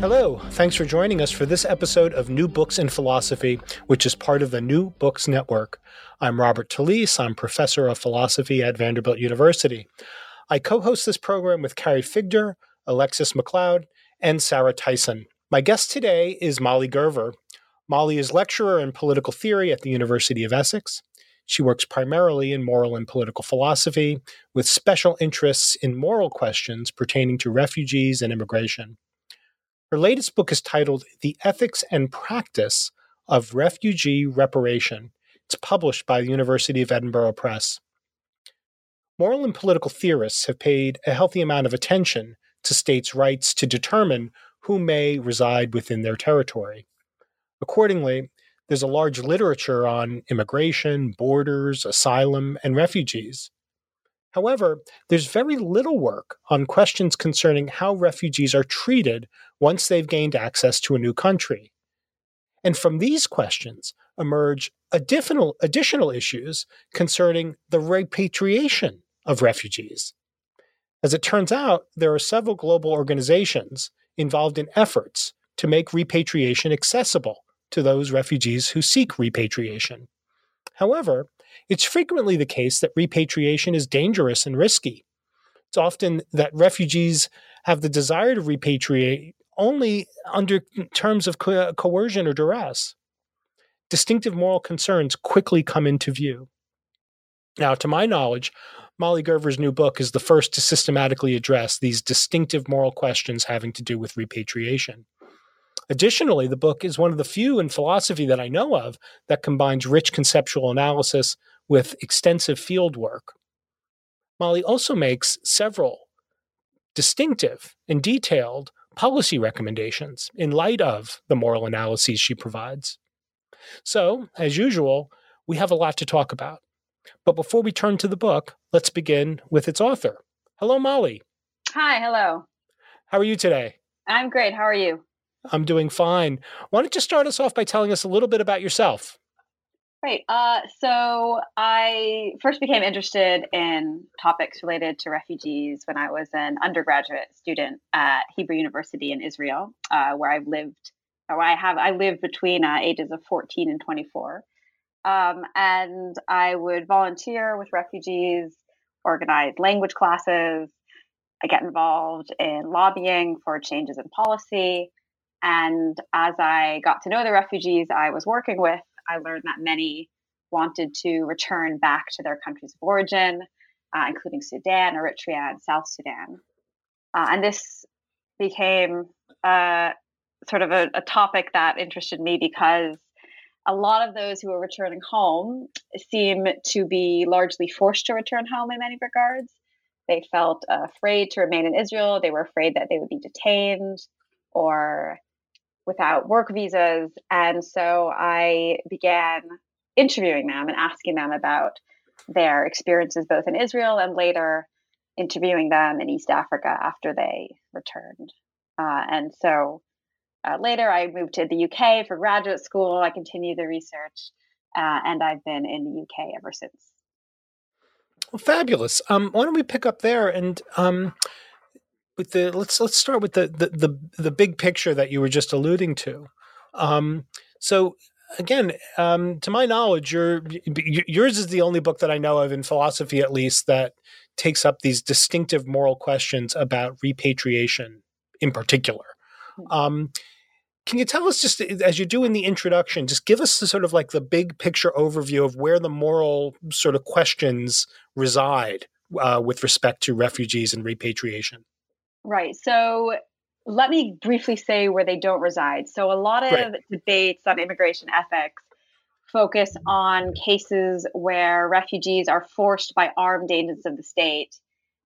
Hello, thanks for joining us for this episode of New Books in Philosophy, which is part of the New Books Network. I'm Robert Talisse. I'm professor of philosophy at Vanderbilt University. I co host this program with Carrie Figdor, Alexus McLeod, and Sarah Tyson. My guest today is Mollie Gerver. Mollie is lecturer in political theory at the University of Essex. She works primarily in moral and political philosophy, with special interests in moral questions pertaining to refugees and immigration. Her latest book is titled The Ethics and Practice of Refugee Reparation. It's published by the University of Edinburgh Press. Moral and political theorists have paid a healthy amount of attention to states' rights to determine who may reside within their territory. Accordingly, there's a large literature on immigration, borders, asylum, and refugees. However, there's very little work on questions concerning how refugees are treated once they've gained access to a new country. And from these questions emerge additional, additional issues concerning the repatriation of refugees. As it turns out, there are several global organizations involved in efforts to make repatriation accessible to those refugees who seek repatriation. However, it's frequently the case that repatriation is dangerous and risky. It's often that refugees have the desire to repatriate only under terms of co- coercion or duress. Distinctive moral concerns quickly come into view. Now, to my knowledge, Mollie Gerver's new book is the first to systematically address these distinctive moral questions having to do with repatriation. Additionally, the book is one of the few in philosophy that I know of that combines rich conceptual analysis with extensive field work. Mollie also makes several distinctive and detailed policy recommendations in light of the moral analyses she provides. So, as usual, we have a lot to talk about. But before we turn to the book, let's begin with its author. Hello, Mollie. Hi, hello. How are you today? I'm great. How are you? I'm doing fine. Why don't you start us off by telling us a little bit about yourself? Great. Uh, so I first became interested in topics related to refugees when I was an undergraduate student at Hebrew University in Israel, uh, where I've lived, or I have, I lived between uh, ages of 14 and 24. Um, and I would volunteer with refugees, organize language classes. I get involved in lobbying for changes in policy. And as I got to know the refugees I was working with, I learned that many wanted to return back to their countries of origin, uh, including Sudan, Eritrea, and South Sudan. Uh, and this became uh, sort of a, a topic that interested me because a lot of those who were returning home seem to be largely forced to return home in many regards. They felt afraid to remain in Israel. They were afraid that they would be detained or without work visas. And so I began interviewing them and asking them about their experiences both in Israel and later interviewing them in East Africa after they returned. Uh, and so uh, later I moved to the UK for graduate school. I continued the research, uh, and I've been in the UK ever since. Well, fabulous. Um, why don't we pick up there and um, with the let's let's start with the the the, the big picture that you were just alluding to. Um, so again, um, to my knowledge, your yours is the only book that I know of in philosophy, at least, that takes up these distinctive moral questions about repatriation in particular. Hmm. Um, can you tell us just as you do in the introduction, just give us the sort of like the big picture overview of where the moral sort of questions reside uh, with respect to refugees and repatriation? Right. So let me briefly say where they don't reside. So a lot of right. debates on immigration ethics focus on cases where refugees are forced by armed agents of the state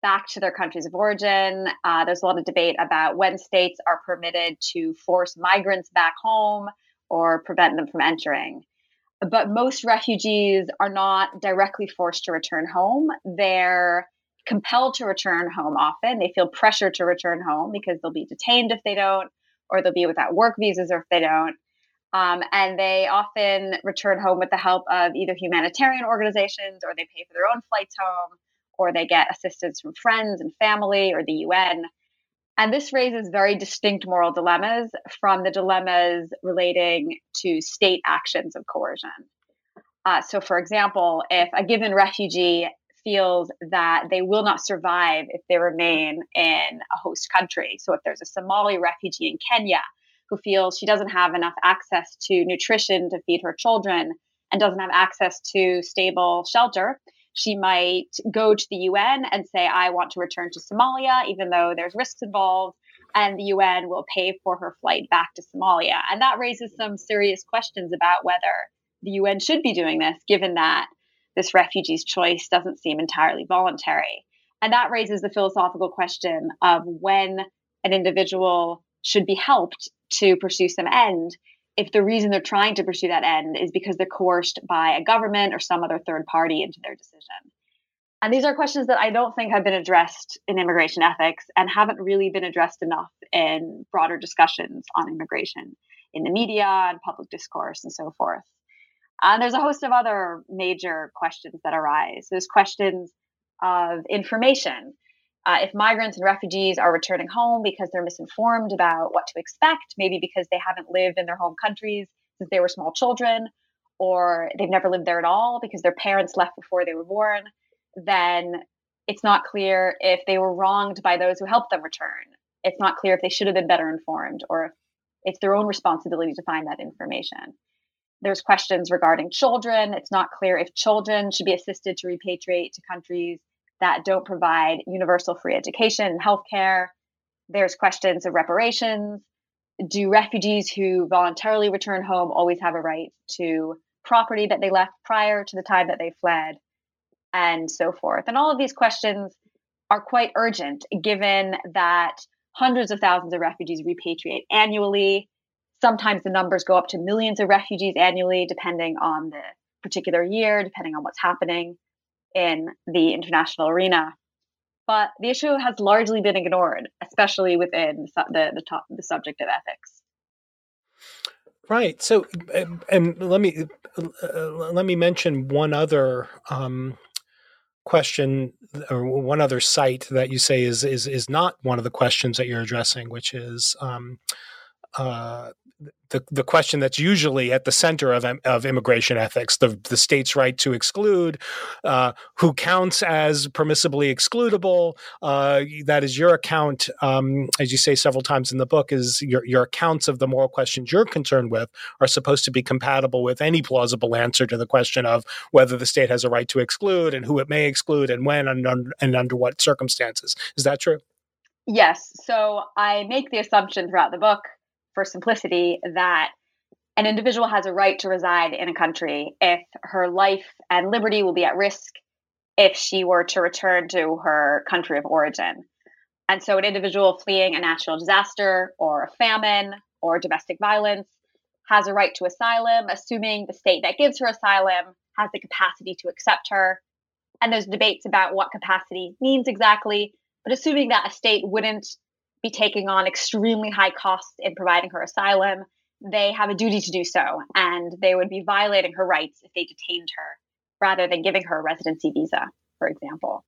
back to their countries of origin. Uh, there's a lot of debate about when states are permitted to force migrants back home or prevent them from entering. But most refugees are not directly forced to return home. They're compelled to return home often. They feel pressure to return home because they'll be detained if they don't, or they'll be without work visas or if they don't. Um, and they often return home with the help of either humanitarian organizations or they pay for their own flights home or they get assistance from friends and family or the UN. And this raises very distinct moral dilemmas from the dilemmas relating to state actions of coercion. Uh, so, for example, if a given refugee feels that they will not survive if they remain in a host country, so if there's a Somali refugee in Kenya who feels she doesn't have enough access to nutrition to feed her children and doesn't have access to stable shelter, she might go to the UN and say, I want to return to Somalia, even though there's risks involved, and the UN will pay for her flight back to Somalia. And that raises some serious questions about whether the UN should be doing this, given that this refugee's choice doesn't seem entirely voluntary. And that raises the philosophical question of when an individual should be helped to pursue some end if the reason they're trying to pursue that end is because they're coerced by a government or some other third party into their decision. And these are questions that I don't think have been addressed in immigration ethics and haven't really been addressed enough in broader discussions on immigration in the media and public discourse and so forth. And there's a host of other major questions that arise. There's questions of information. Uh, if migrants and refugees are returning home because they're misinformed about what to expect, maybe because they haven't lived in their home countries since they were small children, or they've never lived there at all because their parents left before they were born, then it's not clear if they were wronged by those who helped them return. It's not clear if they should have been better informed or if it's their own responsibility to find that information. There's questions regarding children. It's not clear if children should be assisted to repatriate to countries that don't provide universal free education and healthcare. There's questions of reparations. Do refugees who voluntarily return home always have a right to property that they left prior to the time that they fled? And so forth. And all of these questions are quite urgent given that hundreds of thousands of refugees repatriate annually. Sometimes the numbers go up to millions of refugees annually, depending on the particular year, depending on what's happening in the international arena. But the issue has largely been ignored, especially within the the, top, the subject of ethics. Right. So, and let me uh, let me mention one other um, question or one other site that you say is is is not one of the questions that you're addressing, which is um, uh, the, the question that's usually at the center of, of immigration ethics the, the state's right to exclude, uh, who counts as permissibly excludable. Uh, that is your account, um, as you say several times in the book, is your, your accounts of the moral questions you're concerned with are supposed to be compatible with any plausible answer to the question of whether the state has a right to exclude and who it may exclude and when and, and under what circumstances. Is that true? Yes. So I make the assumption throughout the book for simplicity that an individual has a right to reside in a country if her life and liberty will be at risk if she were to return to her country of origin. And so, an individual fleeing a natural disaster or a famine or domestic violence has a right to asylum, assuming the state that gives her asylum has the capacity to accept her. And there's debates about what capacity means exactly, but assuming that a state wouldn't be taking on extremely high costs in providing her asylum, they have a duty to do so. And they would be violating her rights if they detained her rather than giving her a residency visa, for example.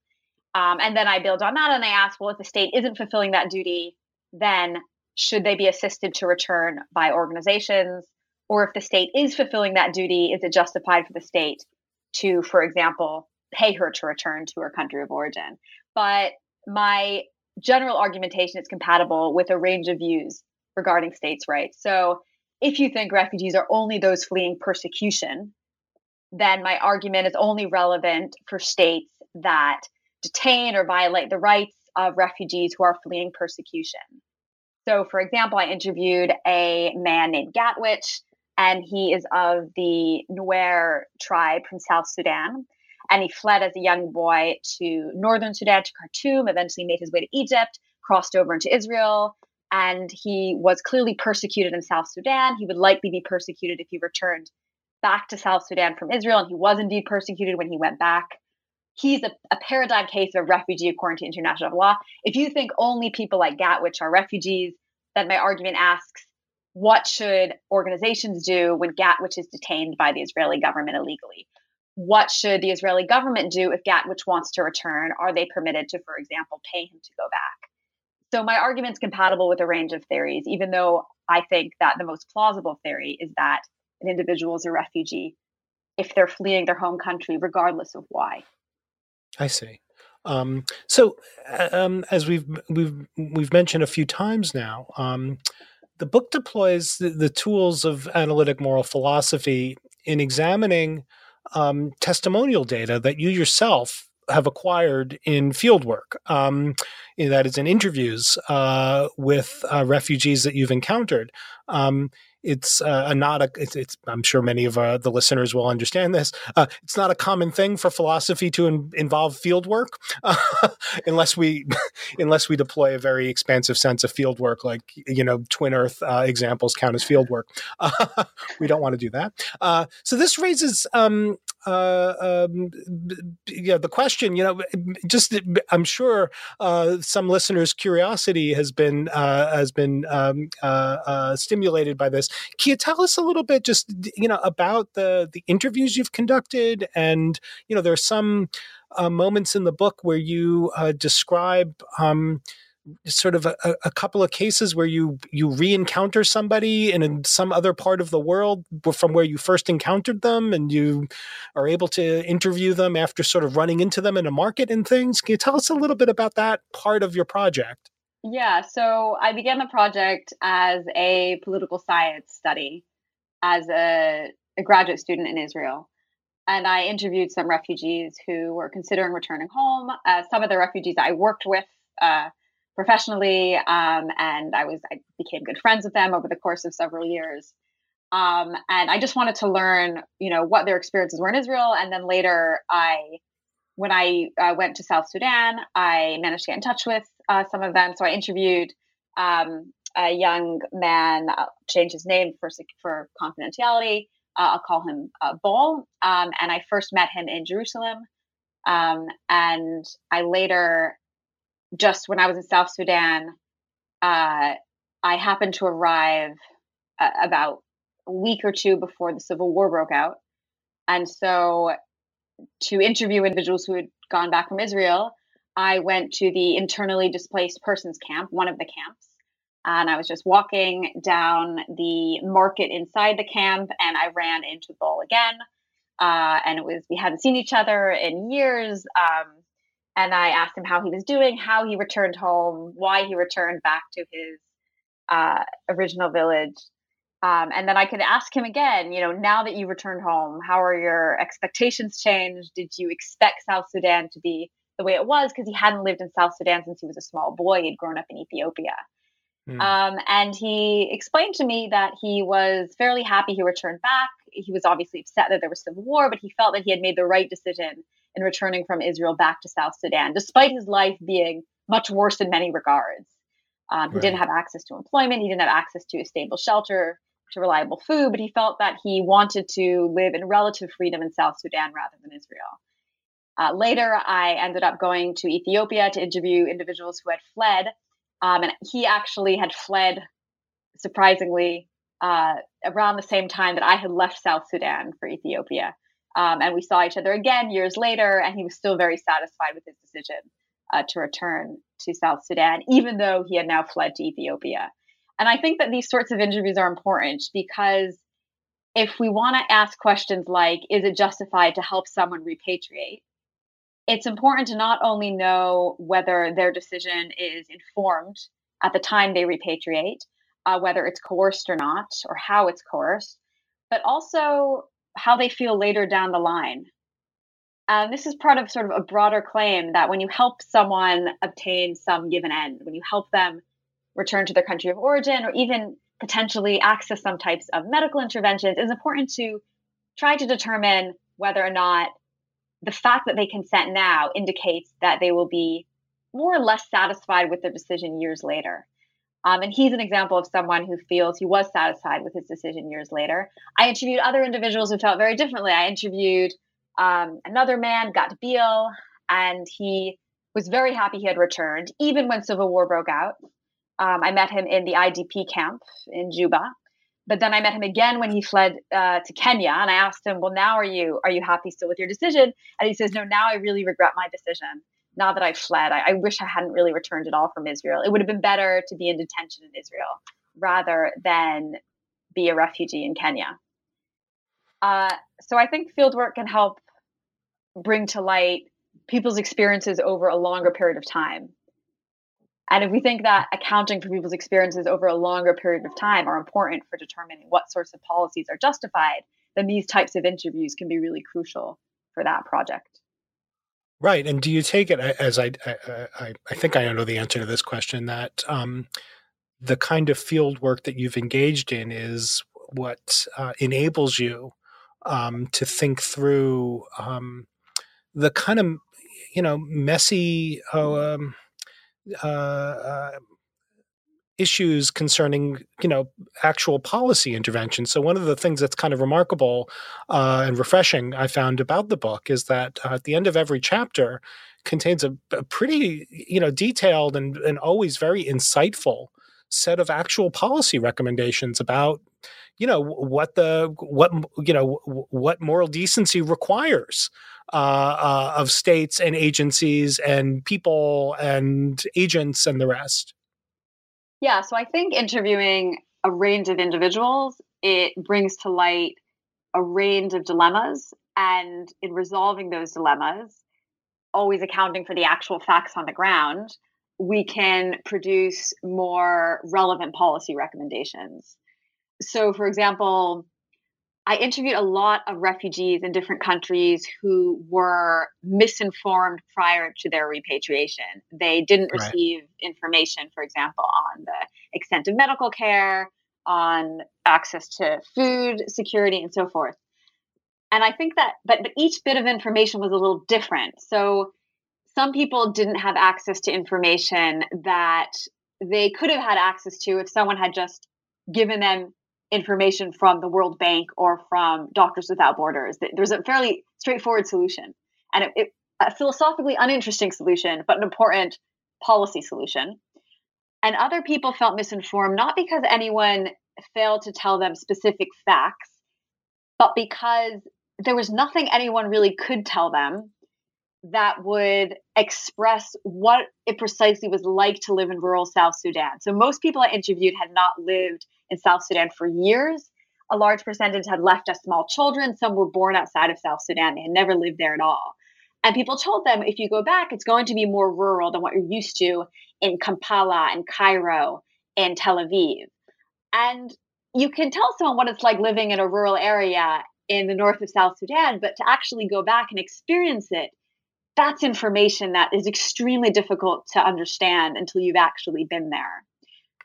Um, and then I build on that and I ask, well, if the state isn't fulfilling that duty, then should they be assisted to return by organizations? Or if the state is fulfilling that duty, is it justified for the state to, for example, pay her to return to her country of origin? But my general argumentation is compatible with a range of views regarding states' rights. So if you think refugees are only those fleeing persecution, then my argument is only relevant for states that detain or violate the rights of refugees who are fleeing persecution. So, for example, I interviewed a man named Gatwich, and he is of the Nuer tribe from South Sudan. And he fled as a young boy to northern Sudan to Khartoum, eventually made his way to Egypt, crossed over into Israel, and he was clearly persecuted in South Sudan. He would likely be persecuted if he returned back to South Sudan from Israel, and he was indeed persecuted when he went back. He's a, a paradigm case of refugee according to international law. If you think only people like Gatwich are refugees, then my argument asks, what should organizations do when Gatwich is detained by the Israeli government illegally? What should the Israeli government do if Gatwich wants to return? Are they permitted to, for example, pay him to go back? So my argument's compatible with a range of theories, even though I think that the most plausible theory is that an individual is a refugee if they're fleeing their home country, regardless of why. I see. Um, so, uh, um, as we've we've we've mentioned a few times now, um, the book deploys the, the, tools of analytic moral philosophy in examining um, testimonial data that you yourself have acquired in fieldwork. Um, that is in interviews uh, with uh, refugees that you've encountered. Um, it's uh, a not a it's, it's, i'm sure many of uh, the listeners will understand this uh, it's not a common thing for philosophy to in, involve field work unless we unless we deploy a very expansive sense of field work like you know twin earth uh, examples count as field work we don't want to do that uh, so this raises um, uh, um, yeah, the question, you know, just I'm sure uh, some listeners' curiosity has been uh, has been um, uh, uh, stimulated by this. Can you tell us a little bit, just you know, about the the interviews you've conducted, and you know, there are some uh, moments in the book where you describe. Um, sort of a, a, couple of cases where you you re-encounter somebody in some other part of the world from where you first encountered them and you are able to interview them after sort of running into them in a market and things can you tell us a little bit about that part of your project yeah so i began the project as a political science study as a, a graduate student in israel and I interviewed some refugees who were considering returning home. Uh, some of the refugees I worked with uh, professionally, um, and I was I became good friends with them over the course of several years. Um, and I just wanted to learn, you know, what their experiences were in Israel, and then later, I, when I uh, went to South Sudan, I managed to get in touch with uh, some of them. So I interviewed um, a young man, I'll uh, change his name for for confidentiality. Uh, I'll call him uh, Ball, um, and I first met him in Jerusalem. Um, and I later just when I was in South Sudan, uh, I happened to arrive uh, about a week or two before the civil war broke out. And so, to interview individuals who had gone back from Israel, I went to the internally displaced persons camp, one of the camps. And I was just walking down the market inside the camp, and I ran into Bull again. Uh, and it was, we hadn't seen each other in years. Um, and I asked him how he was doing, how he returned home, why he returned back to his uh, original village. Um, and then I could ask him again, you know, now that you returned home, how are your expectations changed? Did you expect South Sudan to be the way it was? Because he hadn't lived in South Sudan since he was a small boy. He'd grown up in Ethiopia. Mm. Um, and he explained to me that he was fairly happy he returned back. He was obviously upset that there was civil war, but he felt that he had made the right decision in returning from Israel back to South Sudan, despite his life being much worse in many regards. Um, he right. didn't have access to employment, he didn't have access to a stable shelter, to reliable food, but he felt that he wanted to live in relative freedom in South Sudan rather than Israel. Uh, later, I ended up going to Ethiopia to interview individuals who had fled, um, and he actually had fled, surprisingly, uh, around the same time that I had left South Sudan for Ethiopia. Um, and we saw each other again years later, and he was still very satisfied with his decision uh, to return to South Sudan, even though he had now fled to Ethiopia. And I think that these sorts of interviews are important because if we want to ask questions like, is it justified to help someone repatriate? It's important to not only know whether their decision is informed at the time they repatriate, uh, whether it's coerced or not, or how it's coerced, but also how they feel later down the line. And this is part of sort of a broader claim that when you help someone obtain some given end, when you help them return to their country of origin or even potentially access some types of medical interventions, it's important to try to determine whether or not the fact that they consent now indicates that they will be more or less satisfied with their decision years later. Um, and he's an example of someone who feels he was satisfied with his decision years later. I interviewed other individuals who felt very differently. I interviewed um, another man, Gat Beal, and he was very happy he had returned, even when civil war broke out. Um, I met him in the IDP camp in Juba, but then I met him again when he fled uh, to Kenya, and I asked him, "Well, now are you are you happy still with your decision?" And he says, "No, now I really regret my decision. Now that I've fled, I, I wish I hadn't really returned at all from Israel. It would have been better to be in detention in Israel rather than be a refugee in Kenya." Uh, so I think fieldwork can help bring to light people's experiences over a longer period of time. And if we think that accounting for people's experiences over a longer period of time are important for determining what sorts of policies are justified, then these types of interviews can be really crucial for that project. Right. And do you take it as I, I, I think I know the answer to this question that um, the kind of field work that you've engaged in is what uh, enables you um, to think through um, the kind of you know messy uh, um, uh, uh, issues concerning you know actual policy intervention. So one of the things that's kind of remarkable uh, and refreshing I found about the book is that uh, at the end of every chapter contains a, a pretty you know detailed and, and always very insightful set of actual policy recommendations about you know what the what you know what moral decency requires uh, uh, of states and agencies and people and agents and the rest? Yeah, so I think interviewing a range of individuals it brings to light a range of dilemmas, and in resolving those dilemmas, always accounting for the actual facts on the ground, we can produce more relevant policy recommendations. So, for example, I interviewed a lot of refugees in different countries who were misinformed prior to their repatriation. They didn't right. receive information, for example, on the extent of medical care, on access to food security, and so forth. And I think that, but, but each bit of information was a little different. So some people didn't have access to information that they could have had access to if someone had just given them information from the World Bank or from Doctors Without Borders. There's a fairly straightforward solution and it, it, a philosophically uninteresting solution, but an important policy solution. And other people felt misinformed not because anyone failed to tell them specific facts, but because there was nothing anyone really could tell them that would express what it precisely was like to live in rural South Sudan. So most people I interviewed had not lived in South Sudan for years. A large percentage had left as small children. Some were born outside of South Sudan. They had never lived there at all. And people told them if you go back, it's going to be more rural than what you're used to in Kampala and Cairo and Tel Aviv. And you can tell someone what it's like living in a rural area in the north of South Sudan, but to actually go back and experience it, that's information that is extremely difficult to understand until you've actually been there.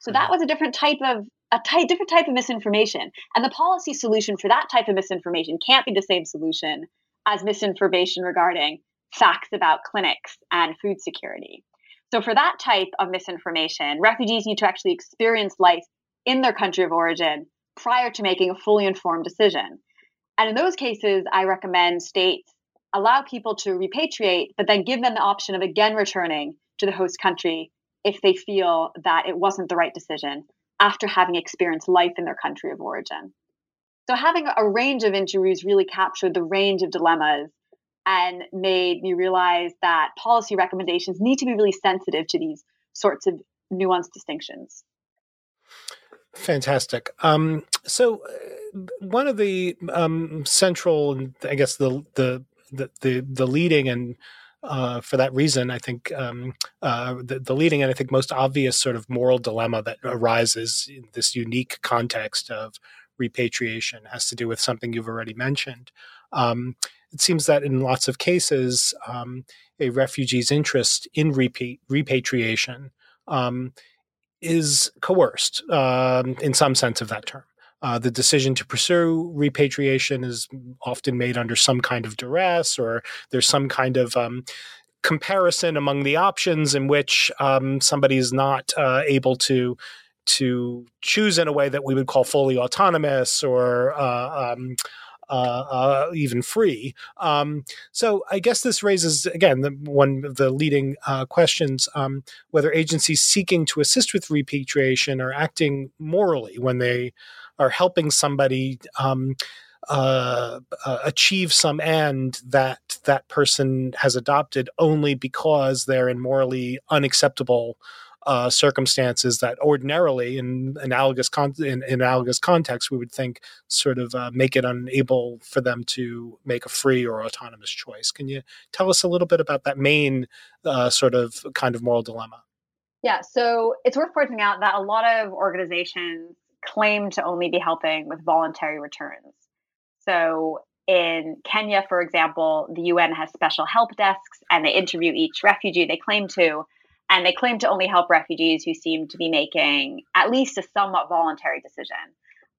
So that mm-hmm. was a different type of a type, different type of misinformation. And the policy solution for that type of misinformation can't be the same solution as misinformation regarding facts about clinics and food security. So, for that type of misinformation, refugees need to actually experience life in their country of origin prior to making a fully informed decision. And in those cases, I recommend states allow people to repatriate, but then give them the option of again returning to the host country if they feel that it wasn't the right decision after having experienced life in their country of origin. So, having a range of interviews really captured the range of dilemmas and made me realize that policy recommendations need to be really sensitive to these sorts of nuanced distinctions. Fantastic. Um, so, uh, one of the um, central, I guess the the the the, the leading and uh, for that reason, I think um, uh, the, the, leading and I think most obvious sort of moral dilemma that arises in this unique context of repatriation has to do with something you've already mentioned. Um, it seems that in lots of cases, um, a refugee's interest in repa- repatriation um, is coerced um, in some sense of that term. Uh, the decision to pursue repatriation is often made under some kind of duress, or there's some kind of um, comparison among the options in which um, somebody is not uh, able to to choose in a way that we would call fully autonomous or uh, um, uh, uh, even free. Um, so I guess this raises again the, one of the leading uh, questions: um, whether agencies seeking to assist with repatriation are acting morally when they are helping somebody. Um, uh, uh, achieve some end that that person has adopted only because they're in morally unacceptable uh, circumstances that ordinarily in analogous con- in, in analogous context we would think sort of uh, make it unable for them to make a free or autonomous choice. Can you tell us a little bit about that main uh, sort of kind of moral dilemma? Yeah, so it's worth pointing out that a lot of organizations claim to only be helping with voluntary returns. So in Kenya, for example, the UN has special help desks and they interview each refugee they claim to and they claim to only help refugees who seem to be making at least a somewhat voluntary decision.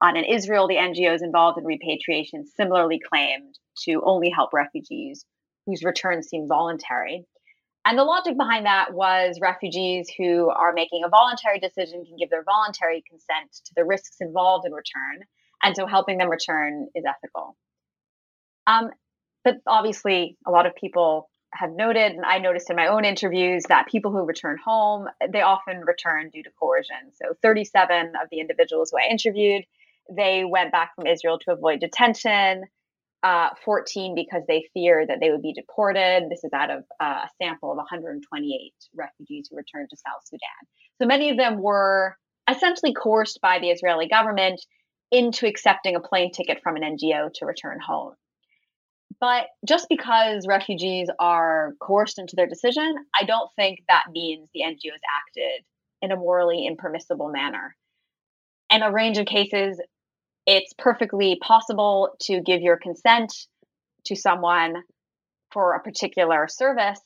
On in Israel, the NGOs involved in repatriation similarly claimed to only help refugees whose returns seem voluntary. And the logic behind that was refugees who are making a voluntary decision can give their voluntary consent to the risks involved in return. And so helping them return is ethical. Um, but obviously, a lot of people have noted, and I noticed in my own interviews, that people who return home, they often return due to coercion. So 37 of the individuals who I interviewed, they went back from Israel to avoid detention. Uh, 14 because they fear that they would be deported. This is out of uh, a sample of 128 refugees who returned to South Sudan. So many of them were essentially coerced by the Israeli government into accepting a plane ticket from an NGO to return home. But just because refugees are coerced into their decision, I don't think that means the NGOs acted in a morally impermissible manner. In a range of cases, it's perfectly possible to give your consent to someone for a particular service,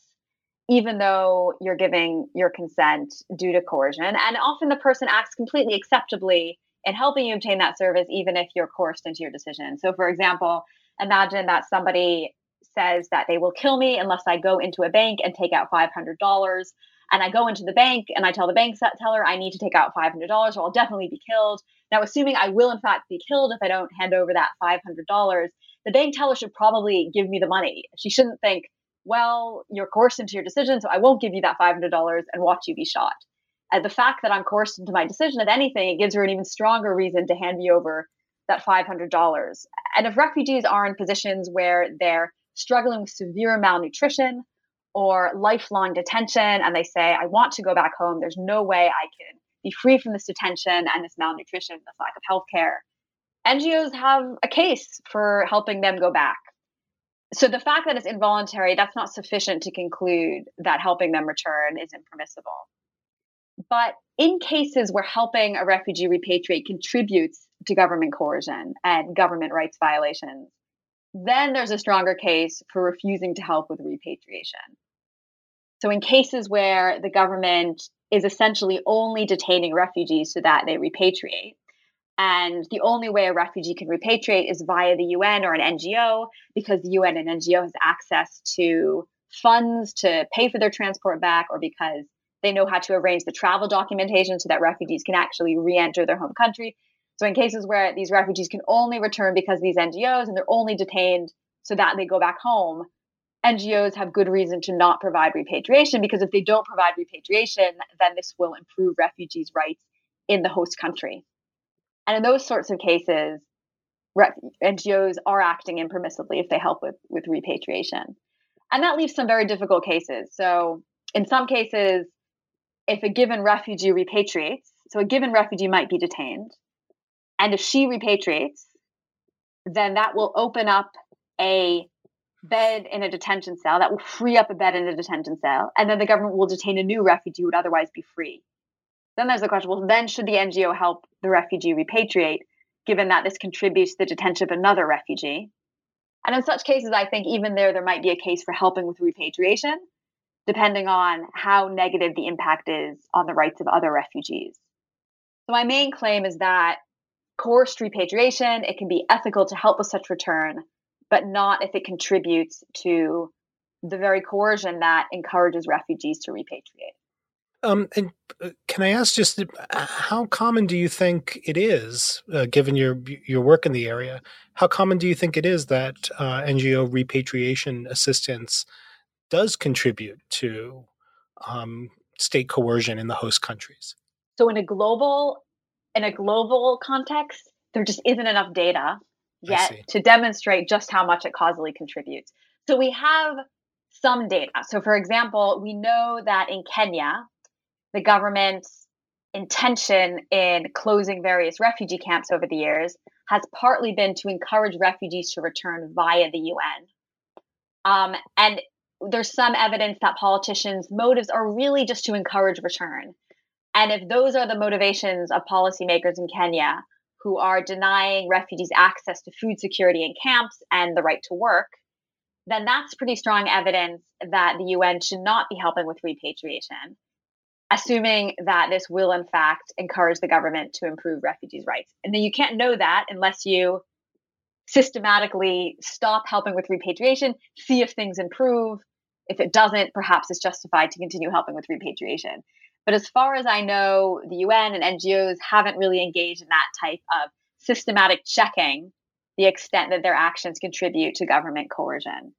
even though you're giving your consent due to coercion. And often the person acts completely acceptably in helping you obtain that service, even if you're coerced into your decision. So, for example, imagine that somebody says that they will kill me unless I go into a bank and take out $500. And I go into the bank and I tell the bank teller I need to take out $500 or I'll definitely be killed. Now, assuming I will in fact be killed if I don't hand over that $500, the bank teller should probably give me the money. She shouldn't think, well, you're coerced into your decision, so I won't give you that $500 and watch you be shot. And the fact that I'm coerced into my decision, if anything, it gives her an even stronger reason to hand me over that $500. And if refugees are in positions where they're struggling with severe malnutrition or lifelong detention and they say, I want to go back home, there's no way I can be free from this detention and this malnutrition, this lack of health care, NGOs have a case for helping them go back. So the fact that it's involuntary, that's not sufficient to conclude that helping them return is impermissible. But in cases where helping a refugee repatriate contributes to government coercion and government rights violations, then there's a stronger case for refusing to help with repatriation. So, in cases where the government is essentially only detaining refugees so that they repatriate, and the only way a refugee can repatriate is via the UN or an NGO, because the UN and NGO has access to funds to pay for their transport back, or because they know how to arrange the travel documentation so that refugees can actually re enter their home country. So, in cases where these refugees can only return because these NGOs and they're only detained so that they go back home, NGOs have good reason to not provide repatriation because if they don't provide repatriation, then this will improve refugees' rights in the host country. And in those sorts of cases, NGOs are acting impermissibly if they help with, with repatriation. And that leaves some very difficult cases. So, in some cases, if a given refugee repatriates, so a given refugee might be detained, and if she repatriates, then that will open up a bed in a detention cell, that will free up a bed in a detention cell, and then the government will detain a new refugee who would otherwise be free. Then there's the question well, then should the NGO help the refugee repatriate, given that this contributes to the detention of another refugee? And in such cases, I think even there, there might be a case for helping with repatriation, depending on how negative the impact is on the rights of other refugees. So, my main claim is that coerced repatriation. It can be ethical to help with such return, but not if it contributes to the very coercion that encourages refugees to repatriate. Um, and uh, can I ask just uh, how common do you think it is, uh, given your your work in the area? How common do you think it is that uh, NGO repatriation assistance does contribute to um, state coercion in the host countries? So, in a global in a global context, there just isn't enough data yet to demonstrate just how much it causally contributes. So, we have some data. So, for example, we know that in Kenya, the government's intention in closing various refugee camps over the years has partly been to encourage refugees to return via the UN. Um, and there's some evidence that politicians' motives are really just to encourage return. And if those are the motivations of policymakers in Kenya who are denying refugees access to food security in camps and the right to work, then that's pretty strong evidence that the UN should not be helping with repatriation assuming that this will in fact encourage the government to improve refugees' rights. And then you can't know that unless you systematically stop helping with repatriation, see if things improve. If it doesn't, perhaps it's justified to continue helping with repatriation. But as far as I know, the UN and NGOs haven't really engaged in that type of systematic checking the extent that their actions contribute to government coercion.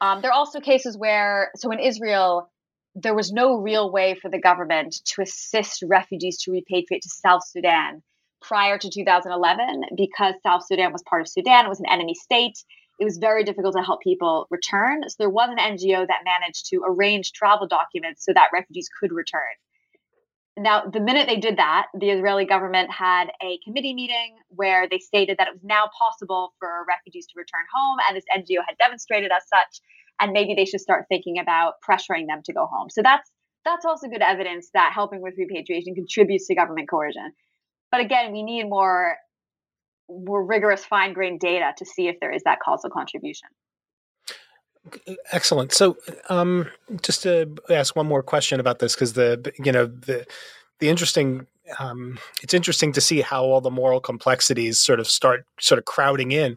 Um, there are also cases where, so in Israel, there was no real way for the government to assist refugees to repatriate to South Sudan prior to 2011 because South Sudan was part of Sudan, it was an enemy state. It was very difficult to help people return. So there was an NGO that managed to arrange travel documents so that refugees could return. Now, the minute they did that, the Israeli government had a committee meeting where they stated that it was now possible for refugees to return home, and this NGO had demonstrated as such and maybe they should start thinking about pressuring them to go home. So that's that's also good evidence that helping with repatriation contributes to government coercion. But again, we need more more rigorous fine grained data to see if there is that causal contribution. Excellent. So, um, just to ask one more question about this, because the you know the the interesting um, it's interesting to see how all the moral complexities sort of start sort of crowding in.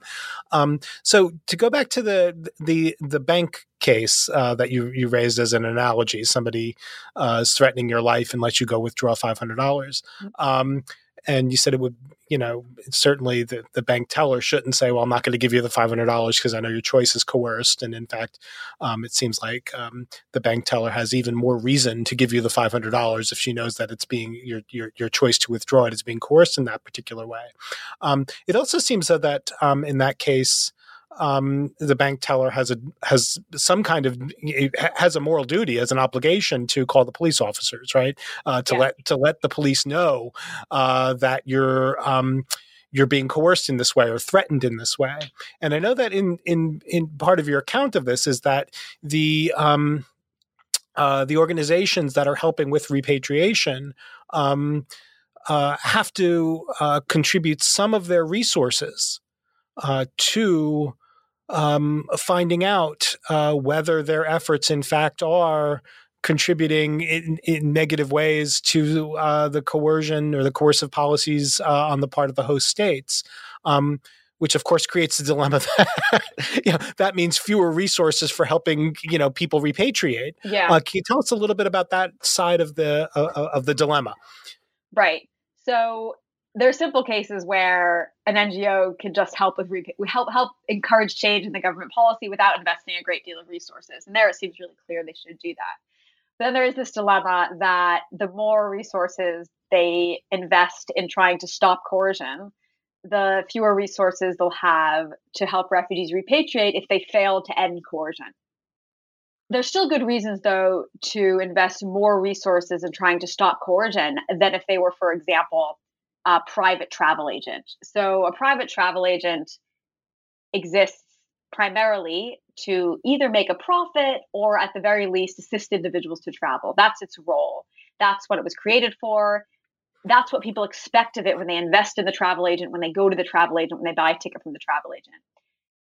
Um, so to go back to the the the bank case uh, that you you raised as an analogy, somebody uh, is threatening your life and lets you go withdraw five hundred dollars. Mm-hmm. Um, and you said it would you know certainly the, the bank teller shouldn't say well i'm not going to give you the $500 because i know your choice is coerced. And in fact um, it seems like um, the bank teller has even more reason to give you the $500 if she knows that it's being your, your, your choice to withdraw it is being coerced in that particular way. Um, it also seems that um, in that case um, the bank teller has a has some kind of has a moral duty as an obligation to call the police officers, right? Uh, to yeah. let to let the police know uh, that you're. Um, you're being coerced in this way or threatened in this way, and I know that in in in part of your account of this is that the um, uh, the organizations that are helping with repatriation um, uh, have to uh, contribute some of their resources uh, to um, finding out uh, whether their efforts, in fact, are contributing in, in negative ways to uh, the coercion or the coercive policies uh, on the part of the host states. Um, which of course creates the dilemma that you know, that means fewer resources for helping you know people repatriate. Yeah, uh, can you tell us a little bit about that side of the uh, uh, of the dilemma? Right. So there are simple cases where an NGO can just help with help help encourage change in the government policy without investing a great deal of resources. And there it seems really clear they should do that. But then there is this dilemma that the more resources they invest in trying to stop coercion, the fewer resources they'll have to help refugees repatriate if they fail to end coercion. There's still good reasons, though, to invest more resources in trying to stop coercion than if they were, for example, a private travel agent. So, a private travel agent exists primarily to either make a profit or, at the very least, assist individuals to travel. That's its role. That's what it was created for. That's what people expect of it when they invest in the travel agent, when they go to the travel agent, when they buy a ticket from the travel agent.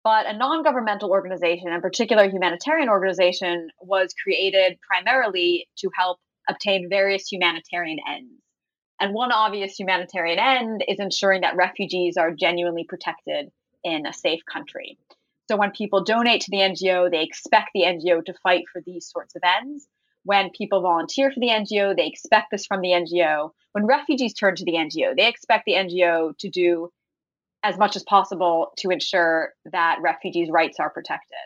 But a non governmental organization, in particular a humanitarian organization, was created primarily to help obtain various humanitarian ends. And one obvious humanitarian end is ensuring that refugees are genuinely protected in a safe country. So when people donate to the NGO, they expect the NGO to fight for these sorts of ends. When people volunteer for the NGO, they expect this from the NGO. When refugees turn to the NGO, they expect the NGO to do as much as possible to ensure that refugees' rights are protected.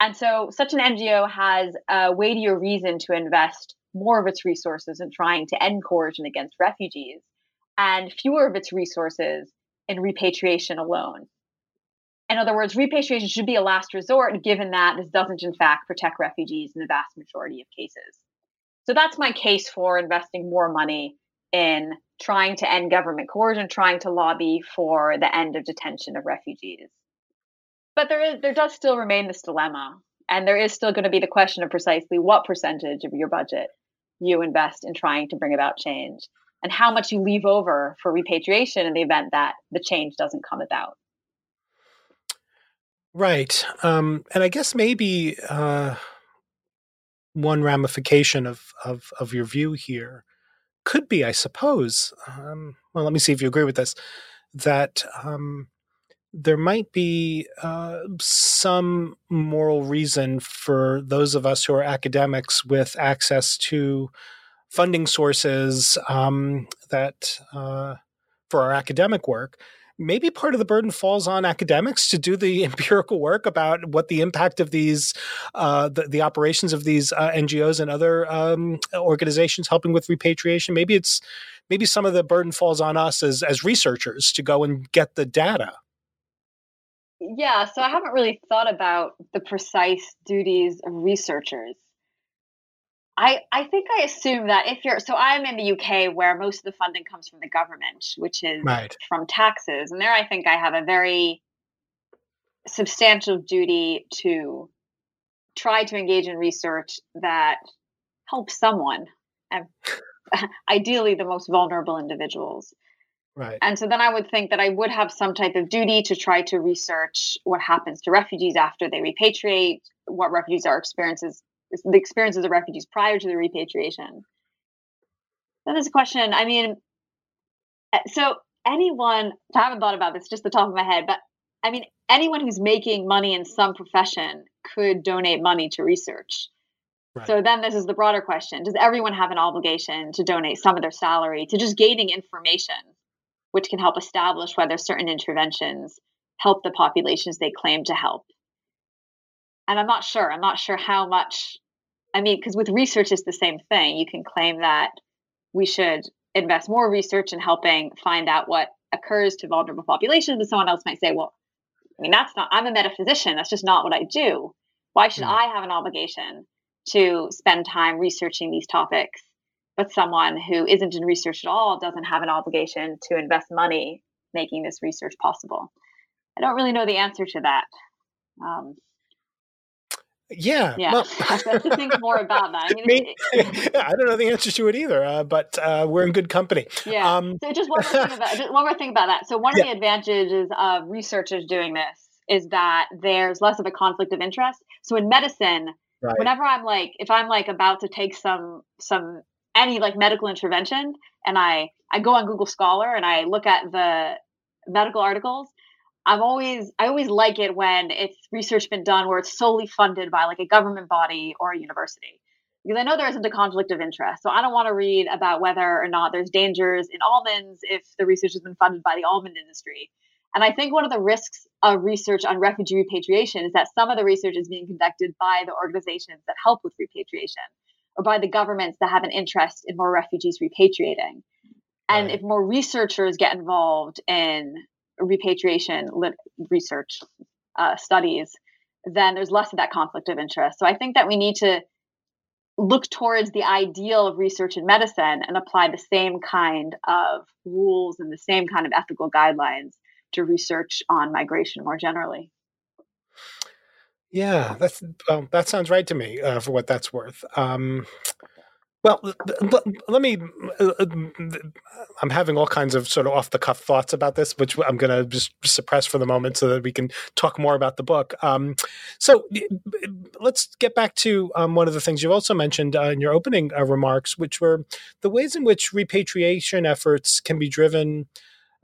And so, such an NGO has a weightier reason to invest more of its resources in trying to end coercion against refugees and fewer of its resources in repatriation alone. In other words, repatriation should be a last resort, given that this doesn't, in fact, protect refugees in the vast majority of cases. So that's my case for investing more money in trying to end government coercion, trying to lobby for the end of detention of refugees. But there is there does still remain this dilemma, and there is still going to be the question of precisely what percentage of your budget you invest in trying to bring about change and how much you leave over for repatriation in the event that the change doesn't come about. Right. Um, and I guess maybe uh, one ramification of, of, of your view here could be, I suppose, um, well, let me see if you agree with this, that um, there might be uh, some moral reason for those of us who are academics with access to funding sources um, that uh, for our academic work maybe part of the burden falls on academics to do the empirical work about what the impact of these, uh, the, the, operations of these uh, NGOs and other um, organizations helping with repatriation. Maybe it's maybe some of the burden falls on us as as researchers to go and get the data. Yeah, so I haven't really thought about the precise duties of researchers. I, I think I assume that if you're so I'm in the UK where most of the funding comes from the government, which is right. from taxes, and there I think I have a very substantial duty to try to engage in research that helps someone, and ideally the most vulnerable individuals. Right. And so then I would think that I would have some type of duty to try to research what happens to refugees after they repatriate, what refugees are experiences the experiences of refugees prior to the repatriation. Then there's a question. I mean, eh, so anyone, I haven't thought about this just the top of my head, but I mean, anyone who's making money in some profession could donate money to research. Right. So then this is the broader question Does everyone have an obligation to donate some of their salary to just gaining information, which can help establish whether certain interventions help the populations they claim to help? and I'm not sure. I'm not sure how much. I mean, because with research, it's the same thing. You can claim that we should invest more research in helping find out what occurs to vulnerable populations, but someone else might say, well, I mean, that's not, I'm a metaphysician. That's just not what I do. Why should mm. I have an obligation to spend time researching these topics? But someone who isn't in research at all doesn't have an obligation to invest money making this research possible. I don't really know the answer to that. Um, yeah, yeah. Well, I have to think more about that. I mean, I don't know the answer to it either, uh, but uh, we're in good company. Yeah. Um, so just one more thing about just one more thing about that. So one of the advantages of researchers doing this is that there's less of a conflict of interest. So in medicine, right. whenever I'm like, if I'm like about to take some some any like medical intervention, and I I go on Google Scholar and I look at the medical articles, I'm always I always like it when it's research been done where it's solely funded by like a government body or a university. Because I know there isn't a conflict of interest. So I don't want to read about whether or not there's dangers in almonds if the research has been funded by the almond industry. And I think one of the risks of research on refugee repatriation is that some of the research is being conducted by the organizations that help with repatriation or by the governments that have an interest in more refugees repatriating. And right. if more researchers get involved in repatriation lit- research uh, studies, then there's less of that conflict of interest. So I think that we need to look towards the ideal of research in medicine and apply the same kind of rules and the same kind of ethical guidelines to research on migration more generally. Yeah, that's that sounds right to me uh, for what that's worth. Um, Well, let me. I'm having all kinds of sort of off the cuff thoughts about this, which I'm going to just suppress for the moment so that we can talk more about the book. Um, so let's get back to um, one of the things you've also mentioned uh, in your opening uh, remarks, which were the ways in which repatriation efforts can be driven,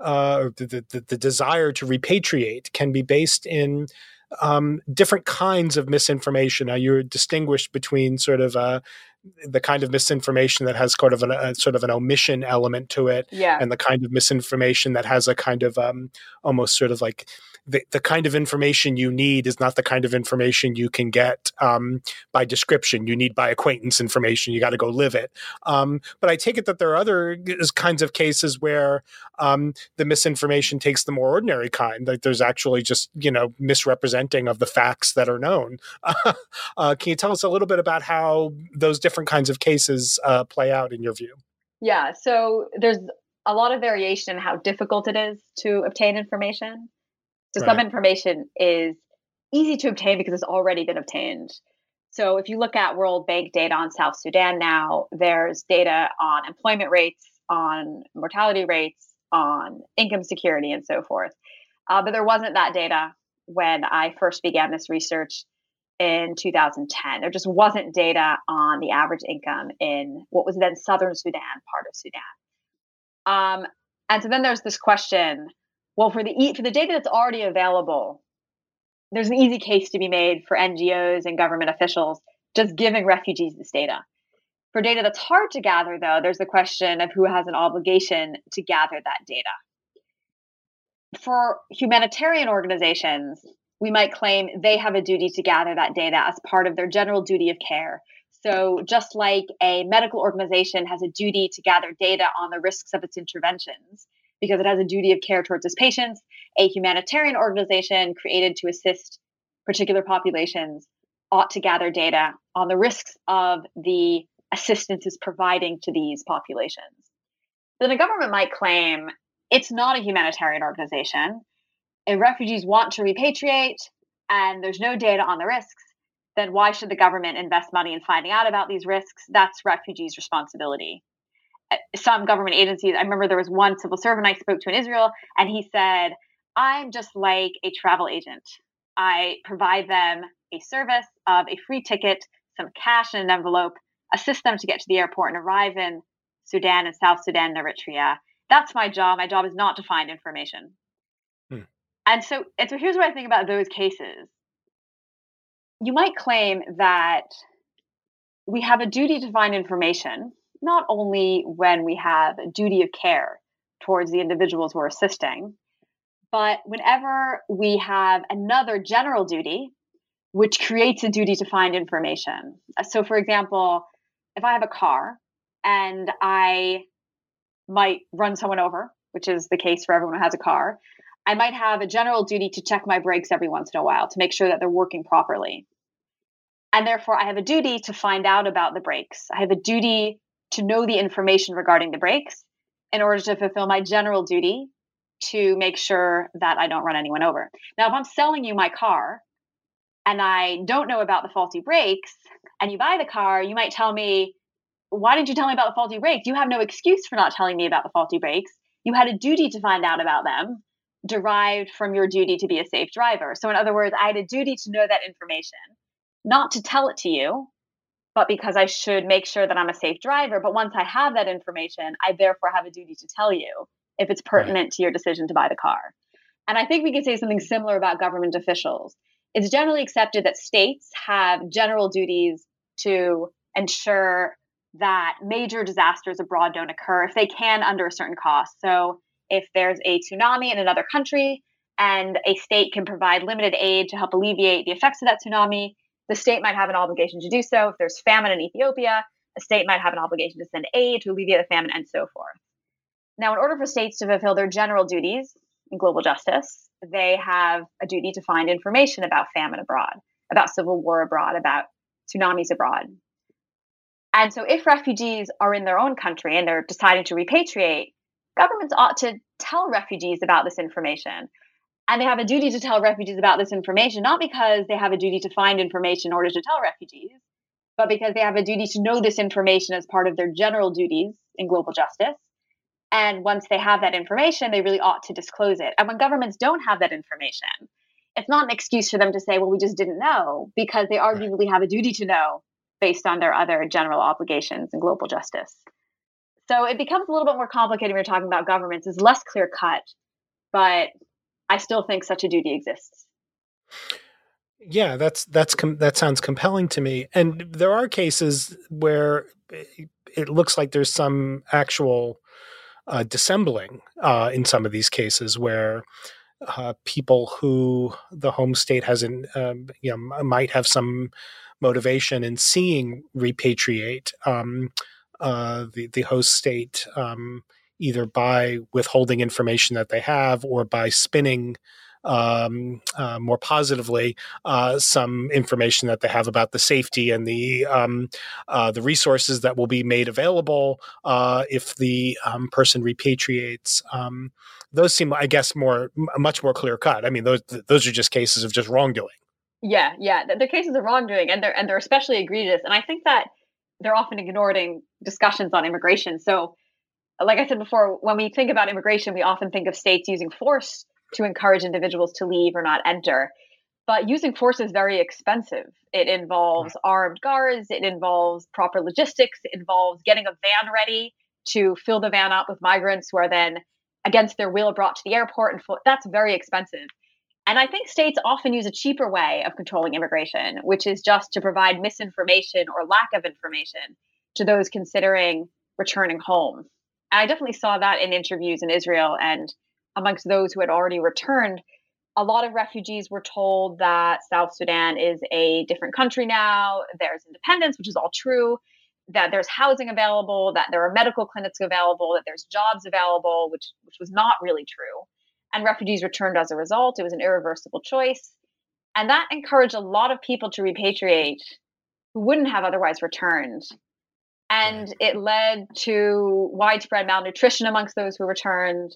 uh, the, the, the desire to repatriate can be based in um, different kinds of misinformation. Now, you're distinguished between sort of uh, the kind of misinformation that has sort of an, a sort of an omission element to it, yeah. and the kind of misinformation that has a kind of um, almost sort of like the, the kind of information you need is not the kind of information you can get um, by description. You need by acquaintance information. You got to go live it. Um, but I take it that there are other kinds of cases where um, the misinformation takes the more ordinary kind. Like there's actually just you know misrepresenting of the facts that are known. uh, can you tell us a little bit about how those different kinds of cases uh, play out in your view? Yeah. So there's a lot of variation in how difficult it is to obtain information. So right. some information is easy to obtain because it's already been obtained. So if you look at World Bank data on South Sudan now, there's data on employment rates, on mortality rates, on income security, and so forth. Uh, but there wasn't that data when I first began this research in 2010. There just wasn't data on the average income in what was then southern Sudan, part of Sudan. Um, and so then there's this question well, for the for the data that's already available, there's an easy case to be made for NGOs and government officials just giving refugees this data. For data that's hard to gather, though, there's the question of who has an obligation to gather that data. For humanitarian organizations, we might claim they have a duty to gather that data as part of their general duty of care. So, just like a medical organization has a duty to gather data on the risks of its interventions, because it has a duty of care towards its patients. A humanitarian organization created to assist particular populations ought to gather data on the risks of the assistance is providing to these populations. Then a government might claim it's not a humanitarian organization. If refugees want to repatriate and there's no data on the risks, then why should the government invest money in finding out about these risks? That's refugees' responsibility uh, some government agencies. I remember there was one civil servant I spoke to in Israel, and he said, I'm just like a travel agent. I provide them a service of a free ticket, some cash in an envelope, assist them to get to the airport and arrive in Sudan and South Sudan and Eritrea. That's my job. My job is not to find information. And so, and so here's what I think about those cases. You might claim that we have a duty to find information not only when we have a duty of care towards the individuals we're assisting, but whenever we have another general duty, which creates a duty to find information. Uh, so, for example, if I have a car and I might run someone over, which is the case for everyone who has a car, I might have a general duty to check my brakes every once in a while to make sure that they're working properly. And therefore, I have a duty to find out about the brakes. I have a duty to know the information regarding the brakes in order to fulfill my general duty to make sure that I don't run anyone over. Now, if I'm selling you my car and I don't know about the faulty brakes and you buy the car, you might tell me, Why didn't you tell me about the faulty brakes? You have no excuse for not telling me about the faulty brakes. You had a duty to find out about them derived from your duty to be a safe driver. So, in other words, I had a duty to know that information, not to tell it to you, but because I should make sure that I'm a safe driver. But once I have that information, I therefore have a duty to tell you if it's pertinent right. to your decision to buy the car. And I think we could say something similar about government officials. It's generally accepted that states have general duties to ensure that major disasters abroad don't occur if they can under a certain cost. So if there's a tsunami in another country and a state can provide limited aid to help alleviate the effects of that tsunami, the state might have an obligation to do so. If there's famine in Ethiopia, a state might have an obligation to send aid to alleviate the famine and so forth. Now, in order for states to fulfill their general duties in global justice, they have a duty to find information about famine abroad, about civil war abroad, about tsunamis abroad. And so, if refugees are in their own country and they're deciding to repatriate, governments ought to tell refugees about this information and they have a duty to tell refugees about this information, not because they have a duty to find information in order to tell refugees, but because they have a duty to know this information as part of their general duties in global justice. And once they have that information, they really ought to disclose it. And when governments don't have that information, it's not an excuse for them to say, well, we just didn't know, because they arguably have a duty to know based on their other general obligations in global justice. So it becomes a little bit more complicated when you're talking about governments. It's less clear cut, but I still think such a duty exists. Yeah, that's that's com- that sounds compelling to me. And there are cases where it looks like there's some actual uh, dissembling uh, in some of these cases where uh, people who the home state hasn't, um, you know, might have some motivation in seeing repatriate um, uh, the the host state um, either by withholding information that they have or by spinning um, uh, more positively uh, some information that they have about the safety and the um, uh, the resources that will be made available uh, if the um, person repatriates. Um, those seem, I guess, more much more clear cut. I mean, those those are just cases of just wrongdoing. Yeah, yeah, they're cases of wrongdoing, and they're and they're especially egregious. And I think that they're often ignored in discussions on immigration. So, like I said before, when we think about immigration, we often think of states using force to encourage individuals to leave or not enter. But using force is very expensive. It involves armed guards, it involves proper logistics, it involves getting a van ready to fill the van up with migrants who are then, against their will, brought to the airport. And that's very expensive. And I think states often use a cheaper way of controlling immigration, which is just to provide misinformation or lack of information to those considering returning home. And I definitely saw that in interviews in Israel and amongst those who had already returned, a lot of refugees were told that South Sudan is a different country now, there's independence, which is all true, that there's housing available, that there are medical clinics available, that there's jobs available, which which was not really true. And refugees returned as a result. It was an irreversible choice. And that encouraged a lot of people to repatriate who wouldn't have otherwise returned. And it led to widespread malnutrition amongst those who returned,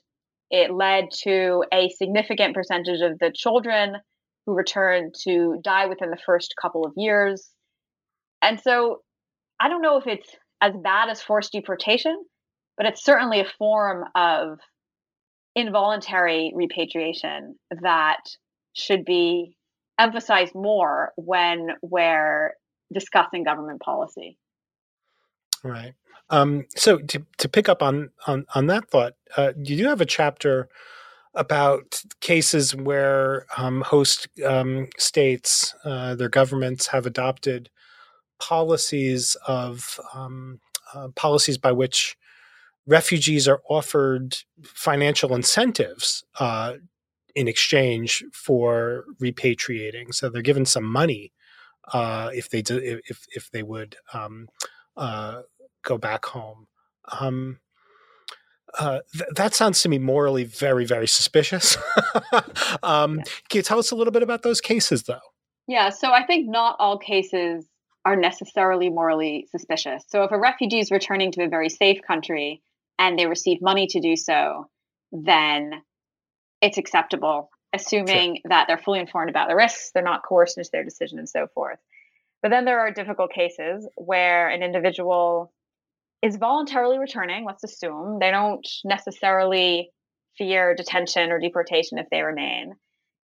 it led to a significant percentage of the children who returned to die within the first couple of years. And so I don't know if it's as bad as forced deportation, but it's certainly a form of involuntary repatriation that should be emphasized more when we're discussing government policy. Right. Um, so to to pick up on on on that thought, uh, you do have a chapter about cases where um, host um, states, uh, their governments have adopted policies of um, uh, policies by which refugees are offered financial incentives uh, in exchange for repatriating. So they're given some money uh, if they do, if if they would um, uh, go back home. Um, uh, th- that sounds to me morally very, very suspicious. um, yeah. Can you tell us a little bit about those cases, though? Yeah, so I think not all cases are necessarily morally suspicious. So if a refugee is returning to a very safe country and they receive money to do so, then it's acceptable, assuming sure. that they're fully informed about the risks, they're not coerced into their decision, and so forth. But then there are difficult cases where an individual is voluntarily returning, let's assume. They don't necessarily fear detention or deportation if they remain.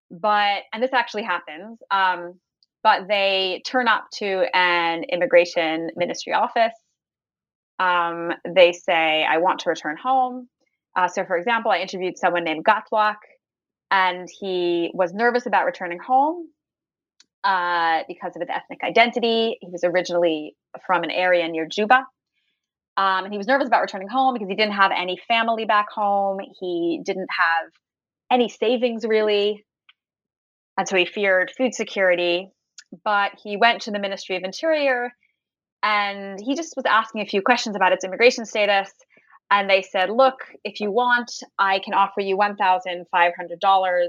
But, and this actually happens, um, but they turn up to an immigration ministry office. Um, they say, I want to return home. Uh, so, for example, I interviewed someone named Gatwak, and he was nervous about returning home uh, because of his ethnic identity. He was originally from an area near Juba. Um, and he was nervous about returning home because he didn't have any family back home. He didn't have any savings really. And so he feared food security. But he went to the Ministry of Interior and he just was asking a few questions about its immigration status. And they said, look, if you want, I can offer you $1,500